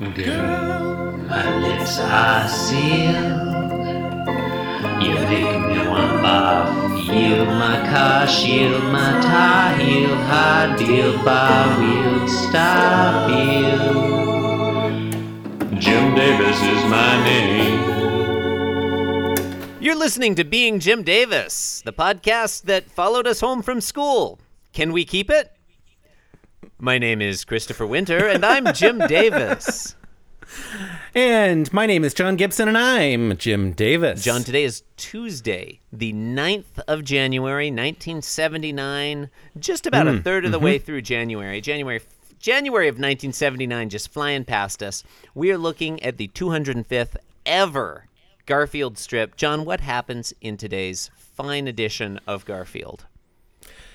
Girl, my lips are sealed. You make me want barf. Yield my car, shield my tie, heel, hard deal, bar wheel, stop you. Jim Davis is my name. You're listening to Being Jim Davis, the podcast that followed us home from school. Can we keep it? My name is Christopher Winter, and I'm Jim Davis. And my name is John Gibson, and I'm Jim Davis. John, today is Tuesday, the 9th of January, 1979. Just about a mm, third of the mm-hmm. way through January. January January of 1979 just flying past us. We are looking at the 205th ever Garfield strip. John, what happens in today's fine edition of Garfield?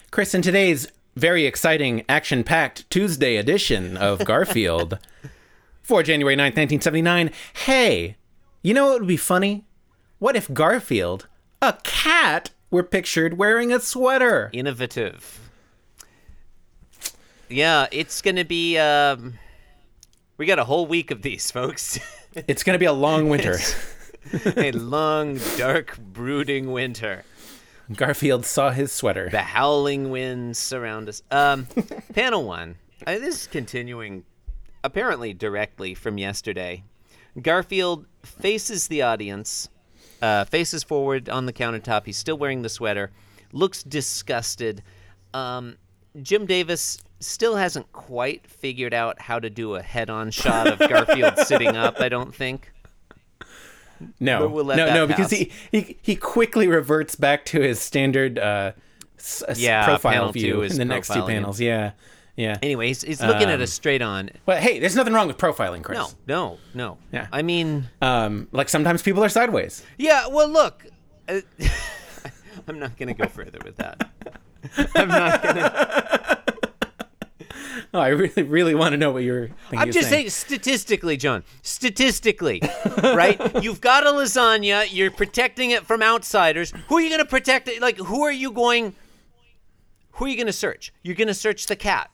Chris, in today's very exciting, action packed Tuesday edition of Garfield for January 9th, 1979, hey, you know what would be funny? What if Garfield, a cat, were pictured wearing a sweater? Innovative. Yeah, it's going to be. Um, we got a whole week of these, folks. It's going to be a long winter. a long, dark, brooding winter. Garfield saw his sweater. The howling winds surround us. Um, panel one. Uh, this is continuing, apparently directly from yesterday. Garfield faces the audience, uh, faces forward on the countertop. He's still wearing the sweater, looks disgusted. Um, Jim Davis still hasn't quite figured out how to do a head-on shot of Garfield sitting up. I don't think. No, we'll no, no, because he, he he quickly reverts back to his standard uh, s- Yeah, profile view in the next two panels. Yeah, yeah. Anyway, he's, he's looking at Um, us straight on. But hey, there's nothing wrong with profiling, Chris. No, no, no. Yeah. I mean, Um, like sometimes people are sideways. yeah. Well, look, uh, I'm not gonna go further with that. I'm not gonna. Oh, I really, really want to know what you're. I'm just saying, statistically, John. Statistically, right? You've got a lasagna. You're protecting it from outsiders. Who are you gonna protect it? Like, who are you going? Who are you gonna search? You're gonna search the cat,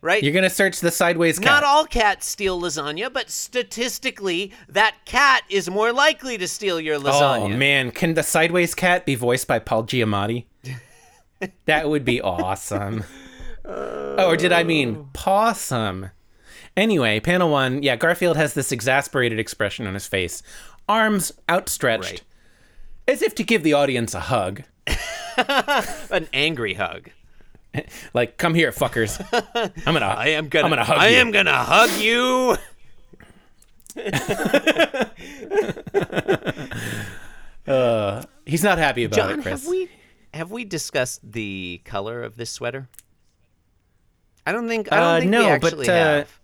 right? You're gonna search the sideways cat. Not all cats steal lasagna, but statistically, that cat is more likely to steal your oh, lasagna. Oh man, can the sideways cat be voiced by Paul Giamatti? that would be awesome. Oh, or did I mean possum? Anyway, panel one. Yeah, Garfield has this exasperated expression on his face, arms outstretched, Right. as if to give the audience a hug. An angry hug. Like, come here, fuckers. I'm gonna. I am gonna. I'm gonna hug I you. am gonna hug you. Uh, he's not happy about John, it, Chris. have we have we discussed the color of this sweater? I don't think. I don't Uh, think no, but, uh, have.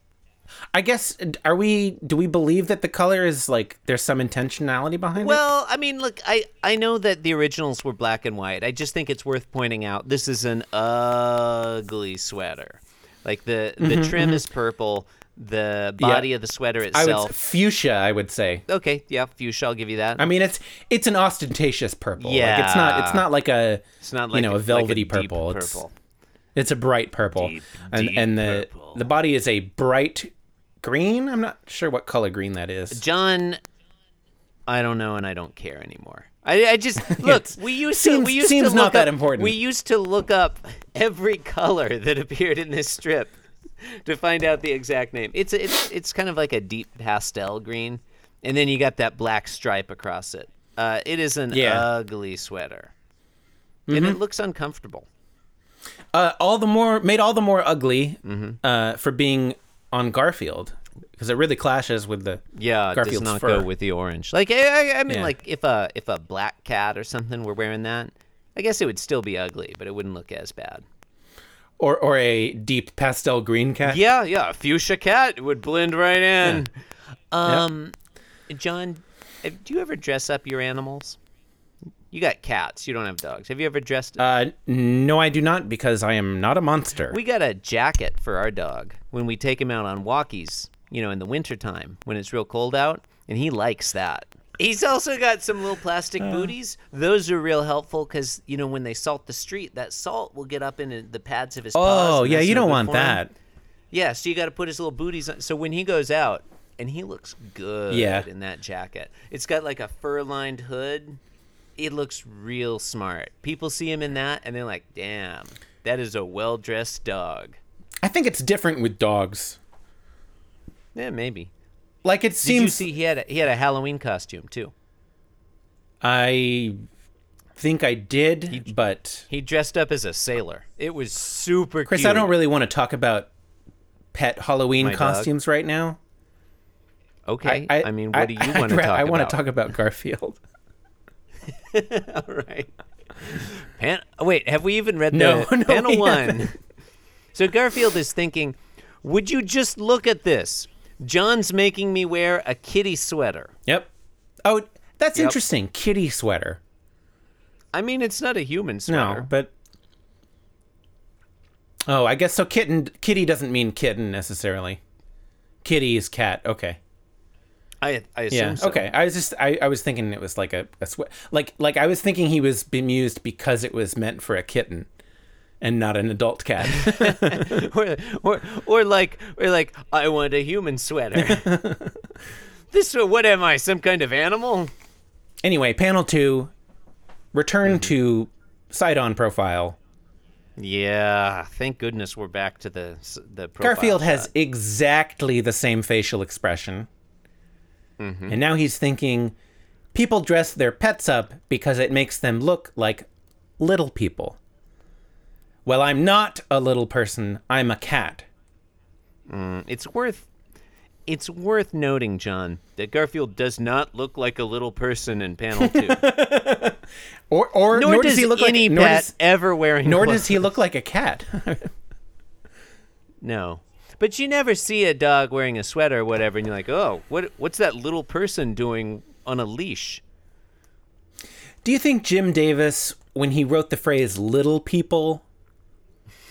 I guess are we? Do we believe that the color is like there's some intentionality behind it? Well, I mean, look, I, I know that the originals were black and white. I just think it's worth pointing out this is an ugly sweater. Like the the trim is purple, the body of the sweater I would itself. fuchsia. I would say. okay, yeah, fuchsia. I'll give you that. I mean, it's it's an ostentatious purple. like, it's not it's not like a it's not like you know a, velvety like a deep purple. It's purple. It's a bright purple, Deep, and deep and the purple. the body is a bright green. I'm not sure what color green that is. John, I don't know, and I don't care anymore. I, I just look. We used seems- to. We used seems to not look that up- important. We used to look up every color that appeared in this strip to find out the exact name. It's it's it's kind of like a deep pastel green, and then you got that black stripe across it. Uh, it is an Yeah. ugly sweater, and it looks uncomfortable. Uh, all the more made all the more ugly Mm-hmm. uh, for being on Garfield because it really clashes with the Yeah, Garfield's does not fur. go with the orange. Like I, I, I mean, Yeah. like if a if a black cat or something were wearing that, I guess it would still be ugly, but it wouldn't look as bad. or or a deep pastel green cat. Yeah, yeah, a fuchsia cat would blend right in. Um, John, uh, do you ever dress up your animals? You got cats. You don't have dogs. Have you ever dressed? Uh, no, I do not because I am not a monster. we got a jacket for our dog when we take him out on walkies. You know, in the wintertime when it's real cold out, and he likes that. He's also got some little plastic Uh. booties. Those are real helpful because you know when they salt the street, that salt will get up in the pads of his paws. oh yeah, you don't want that. Yeah, so you got to put his little booties on. So when he goes out, and he looks good Yeah. in that jacket. It's got like a fur-lined hood. It looks real smart. People see him in that, and they're like, "Damn, that is a well-dressed dog." I think it's different with dogs. Yeah, maybe. Like it seems. Did you see he had a, he had a Halloween costume too? I think I did, but He dressed up as a sailor. It was super cute. Chris, cute. I don't really want to talk about pet Halloween My dog? costumes right now. Okay. I, mean, what do you want to talk I about? want to talk about Garfield. All right. Pan- wait, have we even read No, the no, panel one? so Garfield is thinking, would you just look at this? Jon's making me wear a kitty sweater. Yep. Oh, that's Yep. interesting. Kitty sweater. I mean, it's not a human sweater. No, but oh, I guess so. Kitten, kitty doesn't mean kitten necessarily. Kitty is cat. Okay. I, I assume Yeah. so. Okay. I was just I, I was thinking it was like a, a like like I was thinking he was bemused because it was meant for a kitten and not an adult cat. or, or, or like, or like, I want a human sweater. this, uh, what am I? Some kind of animal? anyway, panel two, return mm-hmm. to side on profile. Yeah. Thank goodness we're back to the the profile Garfield has exactly the same facial expression. Mm-hmm. And now he's thinking people dress their pets up because it makes them look like little people. Well, I'm not a little person, I'm a cat. It's worth it's worth noting, John, that Garfield does not look like a little person in panel two. Or or nor, nor, does, does he look any like nor pet does, ever wearing nor clothes. does he look like a cat. No. But you never see a dog wearing a sweater or whatever, and you're like, oh, what what's that little person doing on a leash? Do you think Jim Davis when he wrote the phrase little people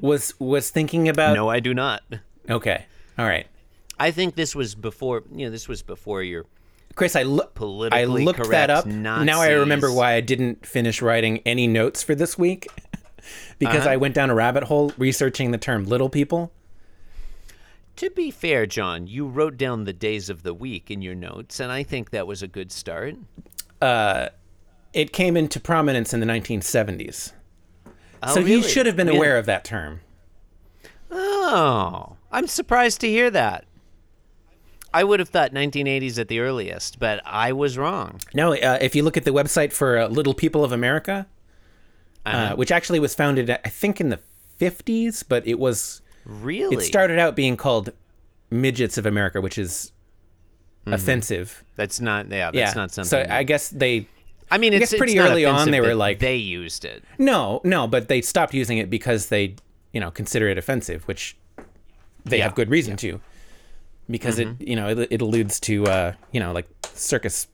was was thinking about no, I do not. Okay. All right. I think this was before you know, this was before your Chris, I look. I looked that up. Now I remember why I didn't finish writing any notes for this week, because Uh-huh. I went down a rabbit hole researching the term "little people." To be fair, John, you wrote down the days of the week in your notes, and I think that was a good start. It came into prominence in the 1970s, Oh, so he really? should have been Yeah. aware of that term. Oh, I'm surprised to hear that. I would have thought 1980s at the earliest, but I was wrong. No, uh, if you look at the website for uh, Little People of America, uh, which actually was founded, I think, in the 50s, but it was Really? it started out being called Midgets of America, which is offensive. That's not. Yeah, that's yeah, not something. So I guess they I mean, it's guess pretty it's early on they were like- they used it. No, no, but they stopped using it because they, you know, consider it offensive, which they Yeah. have good reason to, because it, you know, it, it alludes to, uh, you know, like circus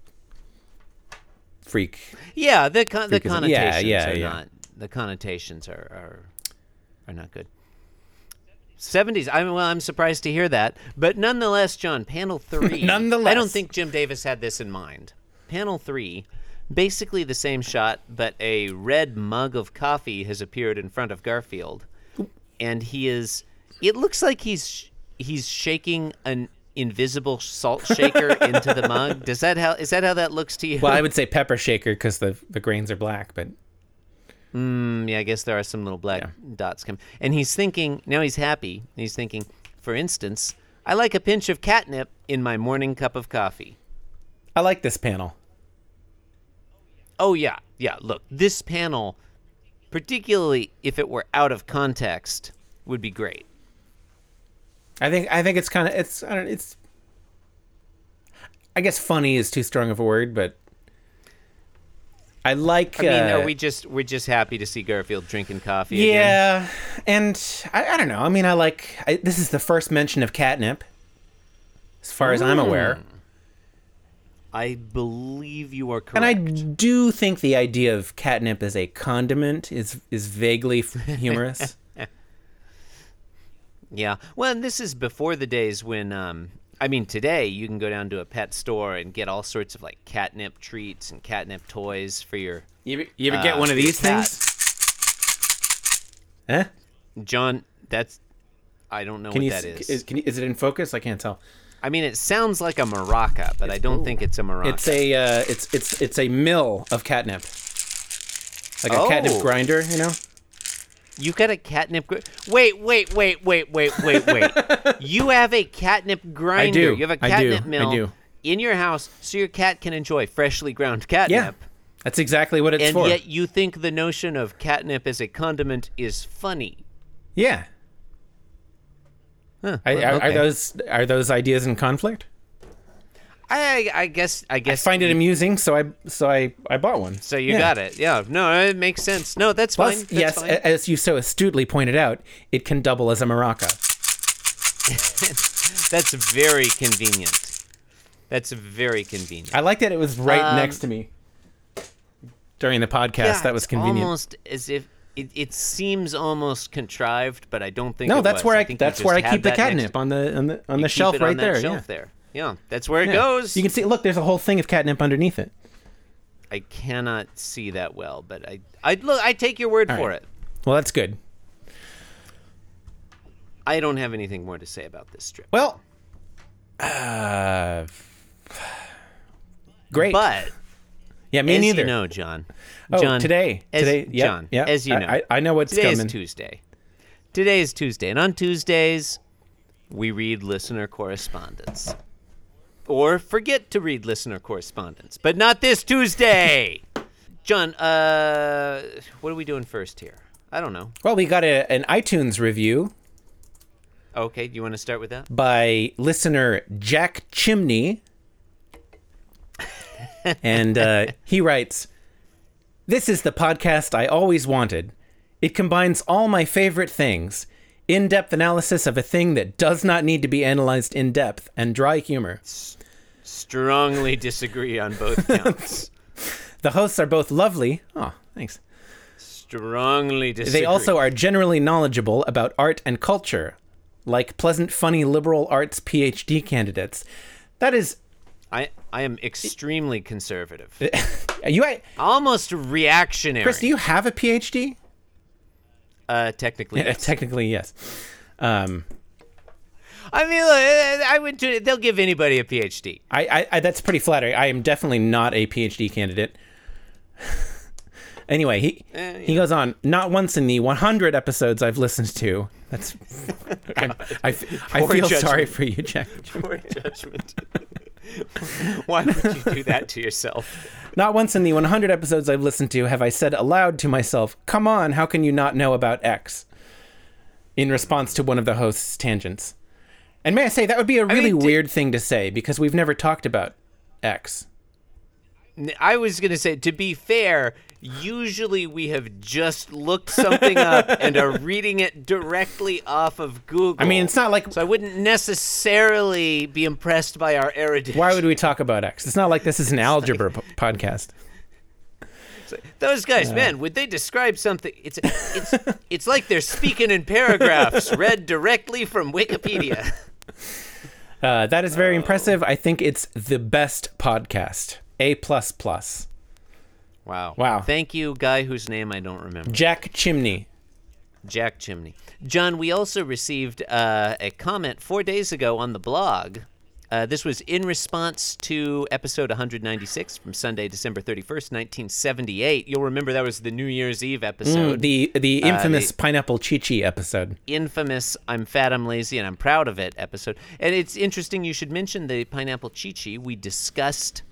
freak. Yeah, the con- the Freakism. Yeah, yeah, are yeah. not. The connotations are are, are not good. 70s. I'm well. I'm surprised to hear that, but nonetheless, John, panel three. nonetheless, I don't think Jim Davis had this in mind. Panel three, basically the same shot, but a red mug of coffee has appeared in front of Garfield, and he is. It looks like he's he's shaking an invisible salt shaker into the mug. Does that how is that how that looks to you? Well, I would say pepper shaker because the the grains are black, but Mm, yeah, I guess there are some little black dots come. And he's thinking now. He's happy. He's thinking, for instance, I like a pinch of catnip in my morning cup of coffee. I like this panel. Oh yeah, yeah. Look, this panel, particularly if it were out of context, would be great. I think I think it's kind of it's I don't it's. I guess funny is too strong of a word, but I like. I mean, uh, are we just we're just happy to see Garfield drinking coffee? again? Yeah, and I, I don't know. I mean, I like I, this is the first mention of catnip, as far as I'm aware, I believe you are correct. and I do think the idea of catnip as a condiment is is vaguely humorous. Yeah. Well, and this is before the days when, um, I mean, today you can go down to a pet store and get all sorts of like catnip treats and catnip toys for your. you ever, you ever Uh, get one of these cat. things? Huh? John, that's. I don't know Can what you? that s- is. can you, is it in focus? I can't tell. I mean, it sounds like a maraca, but I don't think it's a maraca. It's a uh, it's it's it's a mill of catnip, like a catnip Oh. grinder. You know. You got a catnip. Gr- wait, wait, wait, wait, wait, wait, wait. you have a catnip grinder. I do. You have a catnip I mill do. in your house, so your cat can enjoy freshly ground catnip. Yeah. That's exactly what it's And for. yet you think the notion of catnip as a condiment is funny. yeah. Huh, I, well, are, are okay. those are those ideas in conflict? I, I guess. I I guess. find it amusing, so I so I I bought one. So you Yeah. got it. Yeah. No, it makes sense. No, that's Plus, fine. That's yes, fine. as you so astutely pointed out, it can double as a maraca. that's very convenient. That's very convenient. I like that it was right Um, next to me during the podcast. Yeah, that was convenient. Almost as if it, it seems almost contrived, but I don't think. no, that's was. where I, you that's where I keep the that next- catnip on the on the on the shelf right on there. Shelf yeah. there. Yeah, that's where it Yeah. goes. You can see. Look, there's a whole thing of catnip underneath it. I cannot see that well, but I, I look. I take your word All for right. it. Well, that's good. I don't have anything more to say about this strip. Well, uh, great. But yeah, me as neither. you know, John. oh, John, today, as- today, yeah, John, yeah. as you know, I, I know what's Today coming. is Tuesday. Today is Tuesday, and on Tuesdays, we read listener correspondence. Or forget to read listener correspondence, but not this Tuesday. John, uh, what are we doing first here? I don't know. Well, we got a, an iTunes review Okay, do you want to start with that? by listener Jack Chimney. and uh, he writes This is the podcast I always wanted. It combines all my favorite things in depth analysis of a thing that does not need to be analyzed in depth, and dry humor. Strongly disagree on both counts. The hosts are both lovely. Oh, thanks. Strongly disagree. They also are generally knowledgeable about art and culture, like pleasant, funny liberal arts PhD candidates. That is, I, I am extremely conservative. you, I- Almost reactionary. Chris, do you have a PhD? Uh, technically, yes. Technically, yes. Um, I mean, look, I would. Do, they'll give anybody a PhD. I, I, I, that's pretty flattering. I am definitely not a PhD candidate. anyway, he Eh, he goes on. Not once in the 100 episodes I've listened to. That's. I Poor feel judgment. sorry for you, Jack. Poor judgment. Why would you do that to yourself? Not once in the 100 episodes I've listened to have I said aloud to myself, "Come on, how can you not know about X?" In response to one of the host's tangents. And may I say that would be a really mean, di- weird thing to say because we've never talked about X. I was gonna say, to be fair, usually we have just looked something up and are reading it directly off of Google. I mean, it's not like So I wouldn't necessarily be impressed by our erudition. Why would we talk about X? It's not like this is an algebra p- podcast. Those guys, man, would they describe something? It's it's it's like they're speaking in paragraphs read directly from Wikipedia. Uh, that is very impressive. I think it's the best podcast. A plus plus. Wow. Wow. Thank you, guy whose name I don't remember. Jack Chimney. Jack Chimney. John, we also received uh, a comment four days ago on the blog. Uh, this was in response to episode 196 from Sunday, December 31st, 1978. You'll remember that was the New Year's Eve episode. The the infamous the- pineapple chichi episode. infamous I'm fat, I'm lazy, and I'm proud of it episode. And it's interesting you should mention the pineapple chichi. We discussed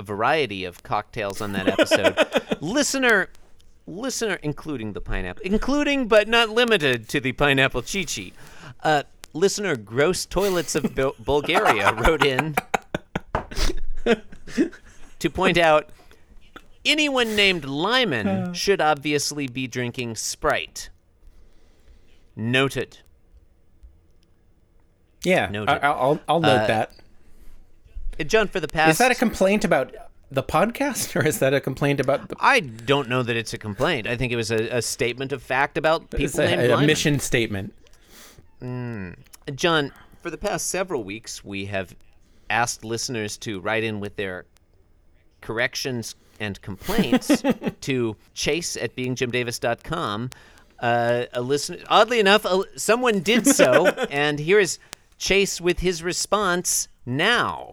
a variety of cocktails on that episode. listener, listener, including the pineapple, including but not limited to the pineapple chichi. Uh, listener, gross toilets of Bul- Bulgaria wrote in to point out anyone named Lyman should obviously be drinking Sprite. Noted. Yeah, Noted. I, I'll I'll note Uh, that. John, for the past. Is that a complaint about the podcast, or is that a complaint about the? I don't know that it's a complaint. I think it was a, a statement of fact about It's people named a, a mission statement. John, for the past several weeks, we have asked listeners to write in with their corrections and complaints to chase at beingjimdavis.com. Uh, a listener, oddly enough, a, someone did so, and here is Chase with his response now.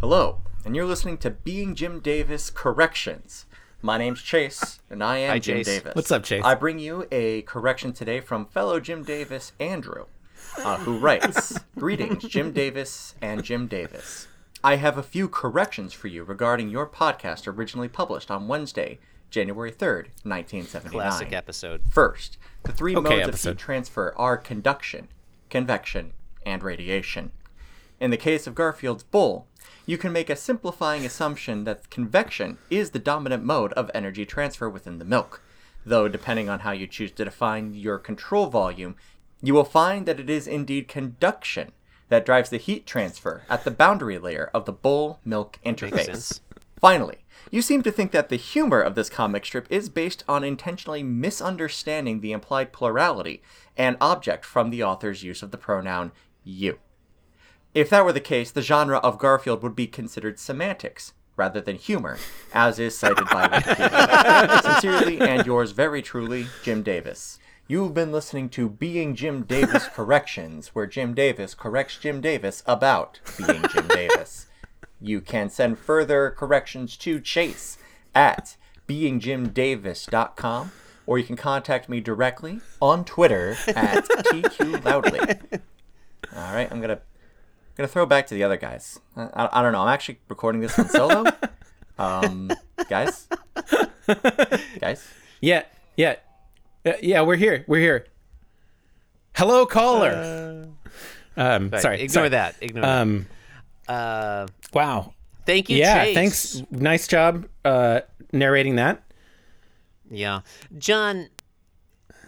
Hello, and you're listening to Being Jim Davis Corrections. My name's Chase, and I am Hi, Jim Chase. Davis. What's up, Chase? I bring you a correction today from fellow Jim Davis, Andrew, uh, who writes Greetings, Jim Davis and Jim Davis. I have a few corrections for you regarding your podcast originally published on Wednesday, January 3rd, 1979. Classic episode. First, the three Okay, modes episode. of heat transfer are conduction, convection, and radiation. In the case of Garfield's bull, you can make a simplifying assumption that convection is the dominant mode of energy transfer within the milk, though depending on how you choose to define your control volume, you will find that it is indeed conduction that drives the heat transfer at the boundary layer of the bull milk interface. Finally, you seem to think that the humor of this comic strip is based on intentionally misunderstanding the implied plurality and object from the author's use of the pronoun you. If that were the case, the genre of Garfield would be considered semantics rather than humor, as is cited by Wikipedia. Sincerely and yours very truly, Jim Davis. You've been listening to Being Jim Davis Corrections, where Jim Davis corrects Jim Davis about being Jim Davis. You can send further corrections to Chase at beingjimdavis.com, or you can contact me directly on Twitter at TQLoudly. All right, I'm gonna gonna throw it back to the other guys. I, I, I don't know. I'm actually recording this one solo. Um, guys, guys, Yeah, yeah, Uh, yeah. We're here. We're here. Hello, caller. um, Right, sorry. ignore sorry. that. Ignore Um, that. Uh, wow. thank you, Yeah. Chase. Thanks. Nice job uh, narrating that. Yeah, John.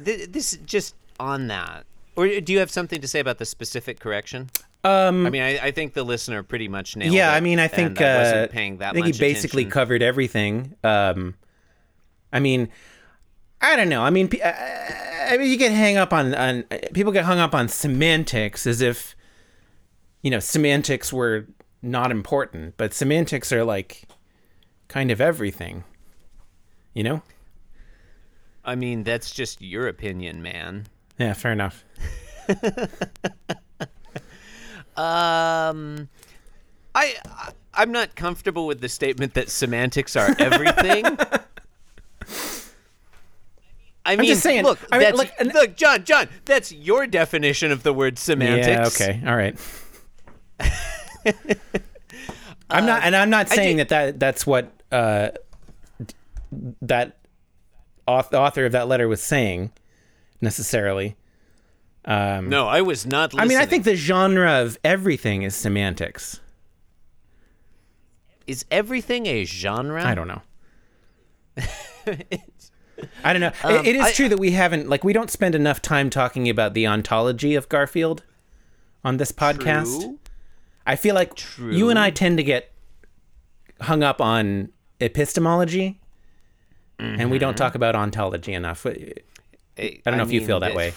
Th- this just on that, or do you have something to say about the specific correction? Um, I mean, I, I think the listener pretty much nailed yeah, it. Yeah, I mean, I think I uh, that I think he basically attention. covered everything. Um, I mean, I don't know. I mean, I I mean, you get hang up on on people get hung up on semantics as if you know semantics were not important, but semantics are like kind of everything. You know? I mean, that's just your opinion, man. Yeah, fair enough. Um, I, I I'm not comfortable with the statement that semantics are everything. I mean, just saying, Look, I mean, like, look, John, John. That's your definition of the word semantics. Yeah. Okay. All right. I'm not, and I'm not saying did- that, that that's what uh, that author of that letter was saying necessarily. No, I was not. I mean, I think the genre of everything is semantics. is everything a genre? I don't know. I don't know. It- it is Um, I- true that we haven't like we don't spend enough time talking about the ontology of Garfield on this podcast. True. I feel like you and I tend to get hung up on epistemology, and we don't talk about ontology enough. I, I don't know if you feel that way.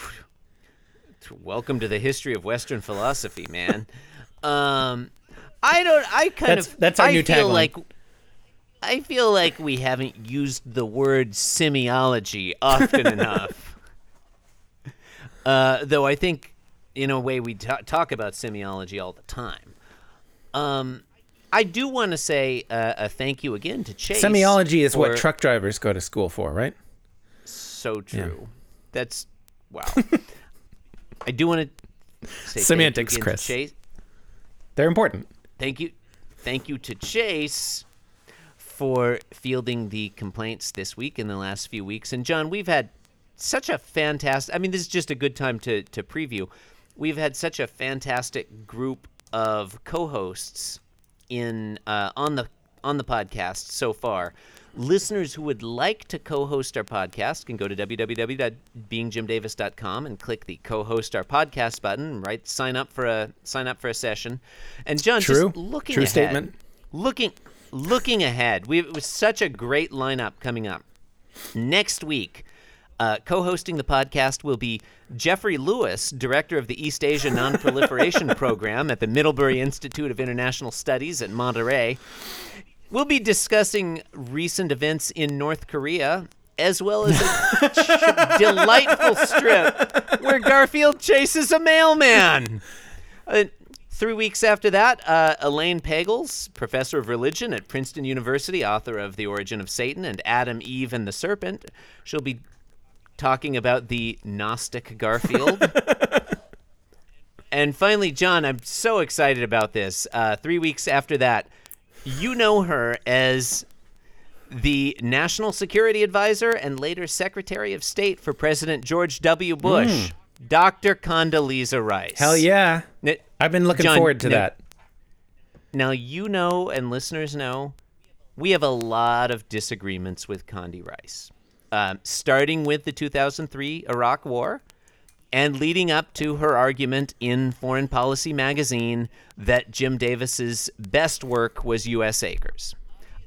Welcome to the history of Western philosophy, man. um, I don't. I kind That's- of. that's our I new feel tagline. like. I feel like we haven't used the word semiology often enough. Uh, though I think, in a way, we ta talk about semiology all the time. Um, I do want to say uh, a thank you again to Chase. Semiology is what truck drivers go to school for, right? So true. That's wow. I do want to say Semantics, thank you again to Chris. Chase. They're important. Thank you, thank you to Chase for fielding the complaints this week in the last few weeks. And John, we've had such a fantastic. I mean, this is just a good time to to preview. We've had such a fantastic group of co-hosts in uh, on the on the podcast so far. Listeners who would like to co-host our podcast can go to www.beingjimdavis.com and click the co-host our podcast button. and Right, sign up for a sign up for a session. And John, True. just looking True ahead, statement. Looking looking ahead, we it was such a great lineup coming up. Next week, uh, co-hosting the podcast will be Jeffrey Lewis, director of the East Asia Nonproliferation Program at the Middlebury Institute of International Studies at Monterey. We'll be discussing recent events in North Korea as well as a ch- delightful strip where Garfield chases a mailman. Uh, three weeks after that, uh, Elaine Pagels, professor of religion at Princeton University, author of The Origin of Satan and Adam, Eve, and the Serpent, she'll be talking about the Gnostic Garfield. and finally, John, I'm so excited about this. Uh, three weeks after that, you know her as the National Security Advisor and later Secretary of State for President George W. Bush, Dr. Condoleezza Rice. Hell yeah. I've been looking John, forward to that. Now, you know, and listeners know, we have a lot of disagreements with Condi Rice, um, starting with the 2003 Iraq War and leading up to her argument in Foreign Policy magazine that Jim Davis's best work was U.S. Acres.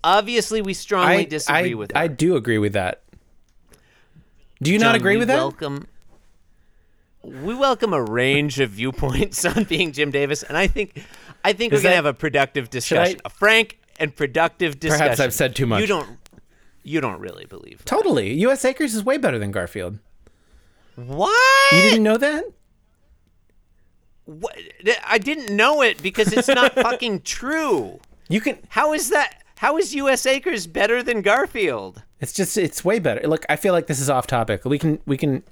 Obviously, we strongly I, disagree I, with her. I do agree with that. Do you not agree with that? Welcome. We welcome a range of viewpoints on being Jim Davis, and I think, I think Is we're gonna have a productive discussion, I- a frank and productive discussion. Perhaps I've said too much. You don't, you don't really believe. That. Totally. U.S. Acres is way better than Garfield. What? You didn't know that? What? I didn't know it because it's not fucking true. You can. How is that? How is U.S. Acres better than Garfield? It's just. It's way better. Look, I feel like this is off topic. We can. We can.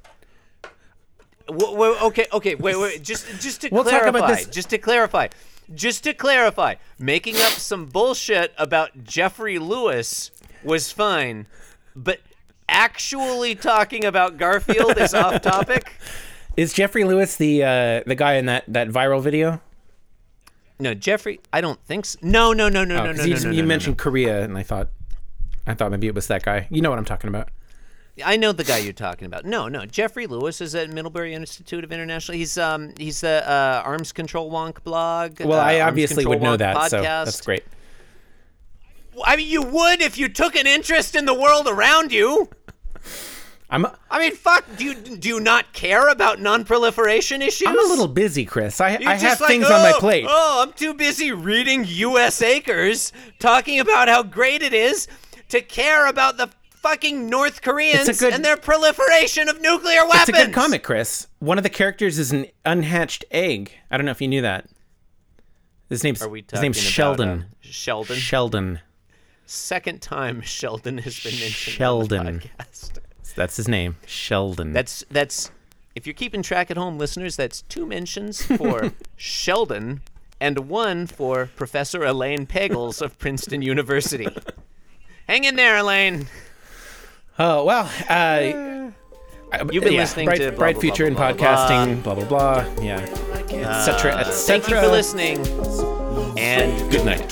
Okay, okay, wait, wait. Just, just to We'll talk clarify. about this- Just to clarify. Just to clarify. Making up some bullshit about Jeffrey Lewis was fine, but actually talking about Garfield is off topic. Is Jeffrey Lewis the uh, the guy in that that viral video? No, Jeffrey. I don't think so. No, no, no, no, Oh, no, no, you, no, no, you no, mentioned Korea, and I thought, I thought maybe it was that guy. You know what I'm talking about? I know the guy you're talking about. No, no. Jeffrey Lewis is at Middlebury Institute of International. He's um he's the uh, Arms Control Wonk blog. Well, uh, I obviously would know Wonk that, so that's great. I mean, you would if you took an interest in the world around you. I'm I mean, fuck. Do you do you not care about non-proliferation issues? I'm a little busy, Chris. I You're I have just like, things on my "Oh, plate. Oh, I'm too busy reading U.S. Acres, talking about how great it is to care about the fucking North Koreans good- and their proliferation of nuclear weapons. It's a good comic, Chris. One of the characters is an unhatched egg. I don't know if you knew that. His name's Are we his name's about, Sheldon. uh, Sheldon. Sheldon. Second time Sheldon has been mentioned Sheldon. on the podcast. That's his name. Sheldon. That's that's if you're keeping track at home, listeners, that's two mentions for Sheldon and one for Professor Elaine Pagels of Princeton University. Hang in there, Elaine. oh well. Uh, You've been yeah, listening bright, to blah, bright blah, future blah, in blah, blah, podcasting. Blah blah blah. Yeah, etc. etc. Thank you for listening. And Good night.